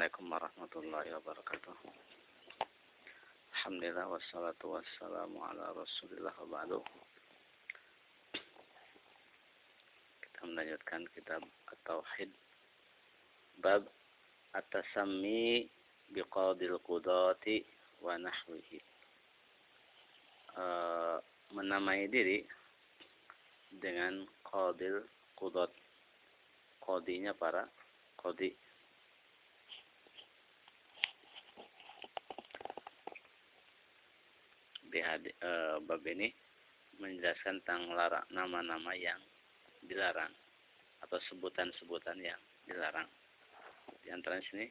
Assalamualaikum warahmatullahi wabarakatuh. Alhamdulillah wassalatu wassalamu ala Rasulillah wa ba'du. Kita melanjutkan kitab At-Tauhid bab At-Tasammi biqadil qudati wa nahwihi. E, menamai diri dengan qadil qudat. Qadinya para qadi di hadis, e, bab ini menjelaskan tentang nama-nama yang dilarang atau sebutan-sebutan yang dilarang. Di antara sini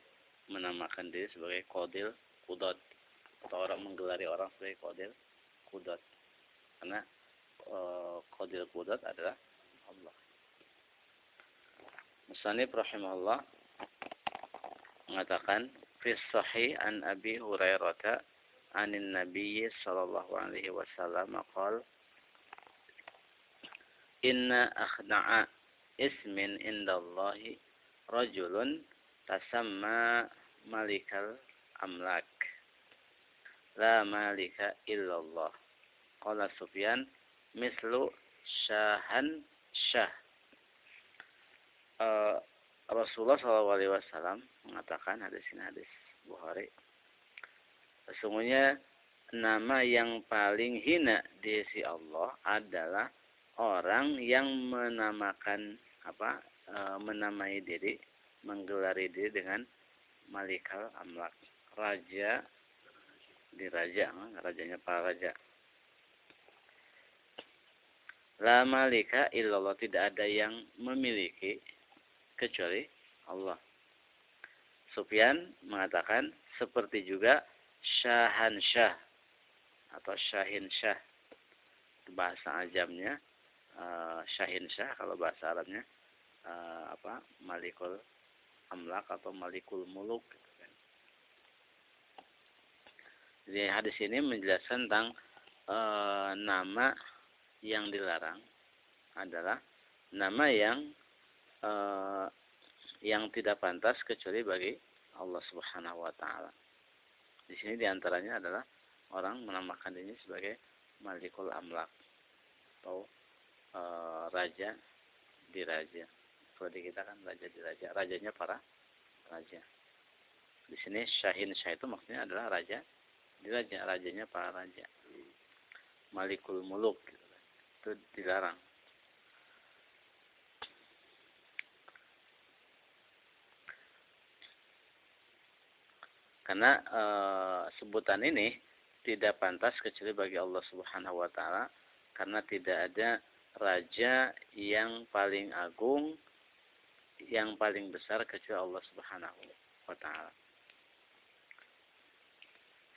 menamakan diri sebagai kodil kudot atau orang menggelari orang sebagai kodil kudot karena e, kodil kudot adalah Allah. Musanif rahimahullah mengatakan fi sahih an Abi Hurairah anin Nabi sallallahu alaihi wasallam qol inna akhda'a ismin indallahi rajulun tasamma malikal amlak la malika illallah. Qala sufyan mislu syahan syah. Eh, Shallallahu alaihi wasallam mengatakan hadis ini hadis Bukhari. Sesungguhnya nama yang paling hina di sisi Allah adalah orang yang menamakan apa e, menamai diri, menggelari diri dengan Malikal Amlak, raja di raja, rajanya para raja. La malika illallah tidak ada yang memiliki kecuali Allah. Sufyan mengatakan seperti juga syahan syah atau syahin syah bahasa ajamnya. Uh, syahin syah kalau bahasa Arabnya. Uh, apa? Malikul amlak atau malikul muluk gitu kan. Jadi hadis ini menjelaskan tentang uh, nama yang dilarang adalah nama yang uh, yang tidak pantas kecuali bagi Allah Subhanahu wa taala. Di sini di antaranya adalah orang menamakan dirinya sebagai Malikul Amlak atau e, raja di raja. Kalau di kita kan raja di raja, rajanya para raja. Di sini Syahin Syah itu maksudnya adalah raja di raja, rajanya para raja. Malikul Muluk gitu. Kan. itu dilarang. Karena e, sebutan ini tidak pantas kecuali bagi Allah Subhanahu wa taala karena tidak ada raja yang paling agung yang paling besar kecuali Allah Subhanahu wa taala.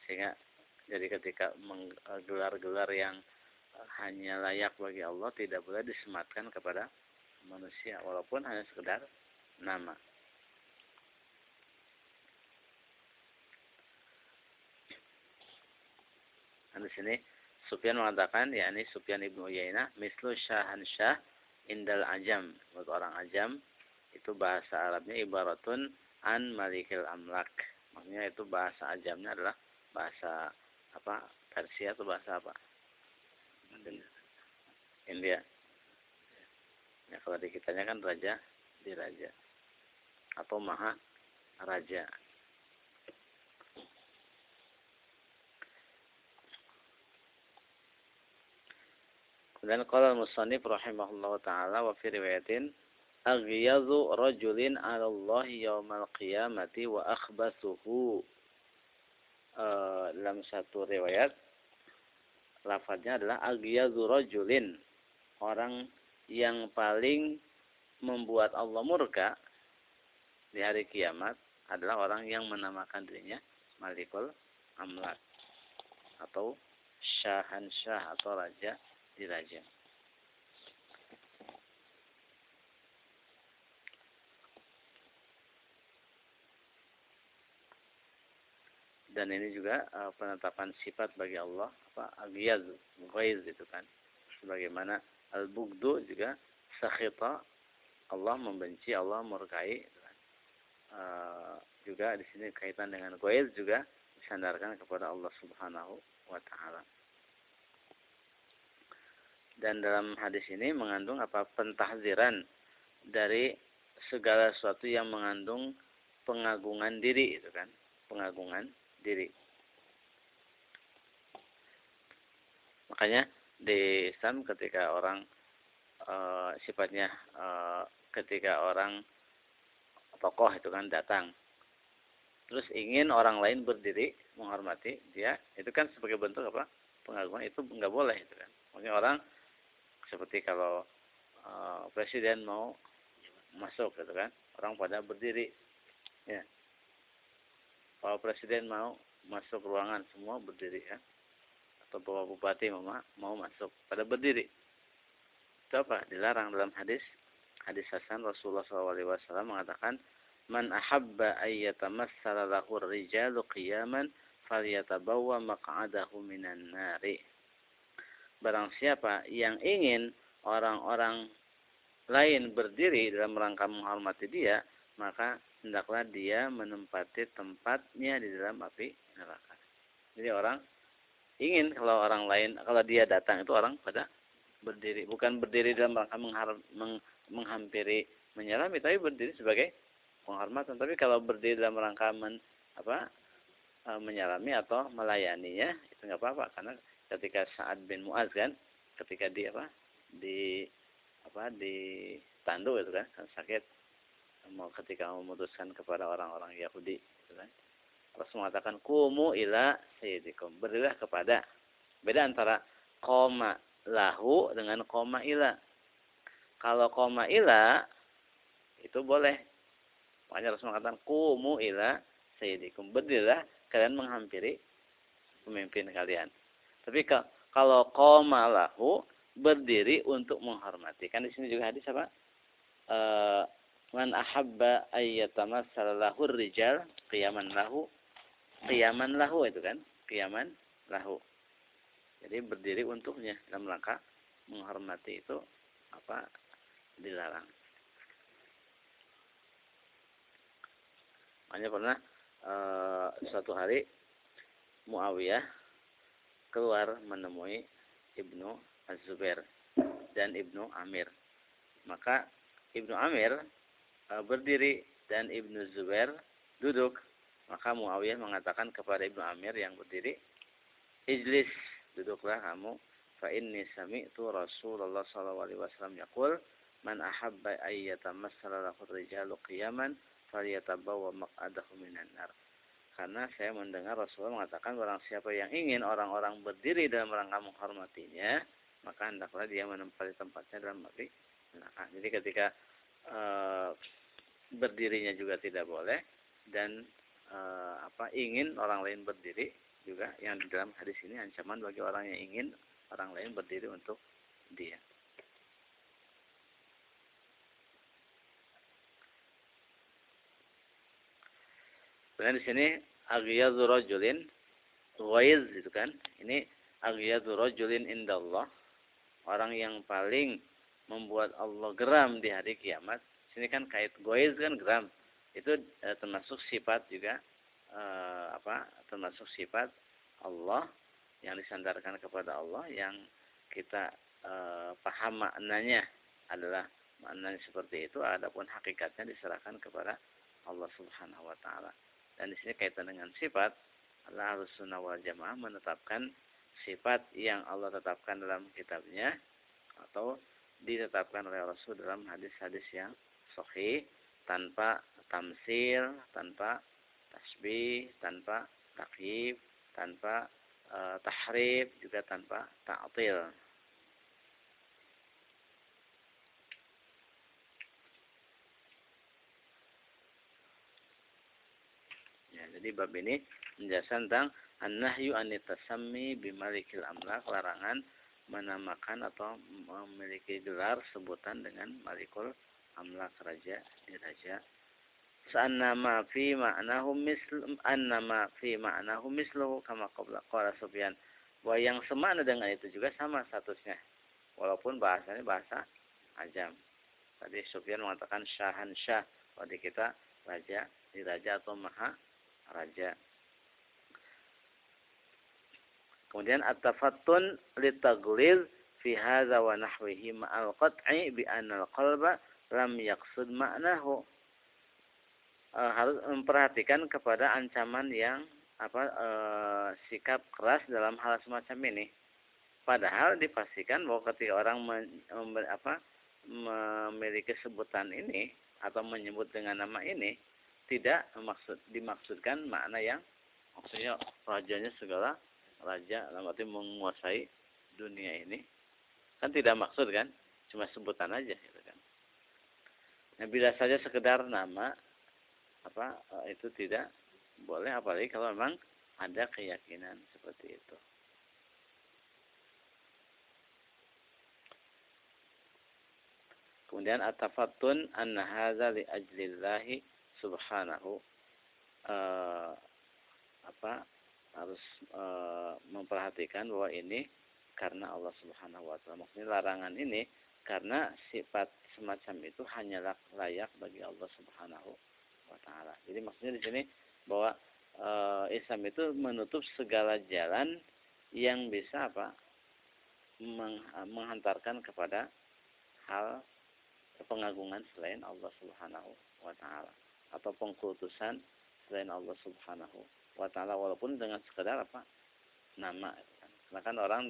Sehingga jadi ketika menggelar-gelar yang hanya layak bagi Allah tidak boleh disematkan kepada manusia walaupun hanya sekedar nama. Di sini Sufyan mengatakan yakni Sufyan ibnu Uyainah mislu syahan syah indal ajam. Buat orang ajam itu bahasa Arabnya ibaratun an malikil amlak. Maksudnya itu bahasa ajamnya adalah bahasa apa Persia atau bahasa apa? India. Ya kalau di kitanya kan raja di raja atau maha raja Dan qala al-musannif rahimahullahu taala wa fi riwayatin aghyadhu rajulin 'ala Allah yaumal qiyamati wa akhbathuhu uh, dalam satu riwayat lafadznya adalah aghyadhu rajulin. Orang yang paling membuat Allah murka di hari kiamat adalah orang yang menamakan dirinya Malikul Amlak atau Syahan Syah atau Raja dirajam. Dan ini juga uh, penetapan sifat bagi Allah apa aghyaz, ghaiz itu kan. Sebagaimana al-bugdu juga sakhita Allah membenci, Allah murkai uh, juga di sini kaitan dengan goiz juga disandarkan kepada Allah Subhanahu wa taala. Dan dalam hadis ini mengandung apa? Pentahziran dari segala sesuatu yang mengandung pengagungan diri itu kan, pengagungan diri. Makanya di Islam ketika orang e, sifatnya e, ketika orang tokoh itu kan datang terus ingin orang lain berdiri menghormati dia itu kan sebagai bentuk apa? Pengagungan itu nggak boleh itu kan? Maksudnya orang seperti kalau e, presiden mau masuk gitu kan. Orang pada berdiri. Ya. Kalau presiden mau masuk ruangan semua berdiri ya. Atau bawa bupati mau mau masuk pada berdiri. Itu apa? Dilarang dalam hadis. Hadis Hasan Rasulullah SAW mengatakan man ahabba ayyatamassala rijalu qiyaman falyatabawwa maq'adahu minan nari barang siapa yang ingin orang-orang lain berdiri dalam rangka menghormati dia, maka hendaklah dia menempati tempatnya di dalam api neraka. Jadi orang ingin kalau orang lain, kalau dia datang itu orang pada berdiri, bukan berdiri dalam rangka menghampiri, menyelami, tapi berdiri sebagai penghormatan. Tapi kalau berdiri dalam rangka men, apa, e, menyelami atau melayaninya itu nggak apa-apa karena ketika Sa'ad bin Muaz kan ketika di apa di apa di tandu itu kan, kan sakit. Mau ketika memutuskan kepada orang-orang Yahudi itu kan. Rasul mengatakan kumu ila sayyidikum. Berilah kepada. Beda antara koma lahu dengan koma ila. Kalau koma ila itu boleh. Makanya Rasul mengatakan kumu ila sayyidikum. Berdirilah kalian menghampiri pemimpin kalian tapi kalau koma lahu berdiri untuk menghormati. Kan di sini juga hadis apa? E, Man ahabba ayyatamassal lahu rijal qiyaman lahu qiyaman lahu itu kan? Qiyaman lahu. Jadi berdiri untuknya dalam rangka menghormati itu apa dilarang. Hanya pernah e, suatu hari Muawiyah keluar menemui Ibnu Az-Zubair dan Ibnu Amir. Maka Ibnu Amir e, berdiri dan Ibnu Zubair duduk. Maka Muawiyah mengatakan kepada Ibnu Amir yang berdiri, "Ijlis, duduklah kamu. Fa inni sami'tu Rasulullah sallallahu alaihi wasallam yaqul, man ahabba ayyatamassala lahu rijalu qiyaman falyatabawwa maq'adahu minan nar." Karena saya mendengar Rasulullah mengatakan orang siapa yang ingin orang-orang berdiri dalam rangka menghormatinya, maka hendaklah dia menempati tempatnya dalam api neraka. Jadi ketika e, berdirinya juga tidak boleh dan e, apa ingin orang lain berdiri juga yang di dalam hadis ini ancaman bagi orang yang ingin orang lain berdiri untuk dia. Kemudian di sini aghyadhu rajulin ghaiz itu kan. Ini aghyadhu rajulin indallah. Orang yang paling membuat Allah geram di hari kiamat. Sini kan kait ghaiz kan geram. Itu eh, termasuk sifat juga eh, apa? Termasuk sifat Allah yang disandarkan kepada Allah yang kita eh, paham maknanya adalah maknanya seperti itu adapun hakikatnya diserahkan kepada Allah Subhanahu wa taala. Dan di sini kaitan dengan sifat, Allah harus sunnah wal jamaah menetapkan sifat yang Allah tetapkan dalam kitabnya atau ditetapkan oleh Rasul dalam hadis-hadis yang sahih tanpa tamsil, tanpa tasbih, tanpa takyif, tanpa e, tahrif, juga tanpa ta'til. Jadi bab ini menjelaskan tentang an-nahyu an bimalikil amlak, larangan menamakan atau memiliki gelar sebutan dengan malikul amlak raja diraja. Sa'annama fi ma'nahu misl annama fi ma'nahu misluhu kama qabla qala Sufyan. Bahwa yang semakna dengan itu juga sama statusnya. Walaupun bahasanya bahasa ajam. Tadi Sufyan mengatakan syahan syah. Kalau di kita raja, diraja atau maha raja. Kemudian at-tafattun litaglil fi hadza wa nahwihi ma'al qat'i bi anna al-qalba lam yaqsud ma'nahu. E, harus memperhatikan kepada ancaman yang apa e, sikap keras dalam hal semacam ini. Padahal dipastikan bahwa ketika orang men, apa, memiliki sebutan ini atau menyebut dengan nama ini tidak maksud dimaksudkan makna yang maksudnya rajanya segala raja dalam arti menguasai dunia ini. Kan tidak maksud kan cuma sebutan aja gitu kan. Nah bila saja sekedar nama apa eh, itu tidak boleh apalagi kalau memang ada keyakinan seperti itu. Kemudian atafatun anna hadza li ajlillahi subhanahu uh, apa harus e, memperhatikan bahwa ini karena Allah Subhanahu wa taala. Maksudnya larangan ini karena sifat semacam itu hanyalah layak bagi Allah Subhanahu wa taala. Jadi maksudnya di sini bahwa e, Islam itu menutup segala jalan yang bisa apa? Meng, menghantarkan kepada hal pengagungan selain Allah Subhanahu wa taala atau pengkultusan selain Allah Subhanahu wa taala walaupun dengan sekedar apa? Nama gitu kan. karena kan orang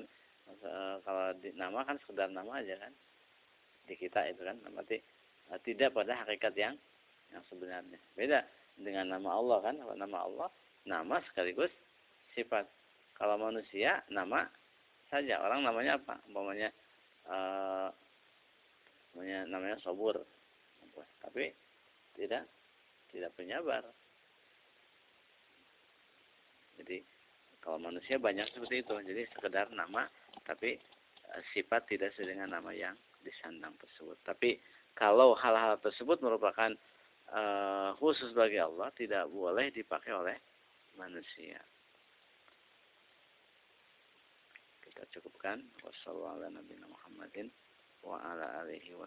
e, kalau di, nama kan sekedar nama aja kan? Di kita itu kan berarti e, tidak pada hakikat yang yang sebenarnya. Beda dengan nama Allah kan? Nama Allah nama sekaligus sifat. Kalau manusia nama saja. Orang namanya apa? Umpamanya e, namanya namanya sobur. Tapi tidak tidak penyabar jadi kalau manusia banyak seperti itu. Jadi sekedar nama tapi e, sifat tidak sesuai dengan nama yang disandang tersebut. Tapi kalau hal-hal tersebut merupakan e, khusus bagi Allah, tidak boleh dipakai oleh manusia. Kita cukupkan. Wassalamualaikum warahmatullahi wa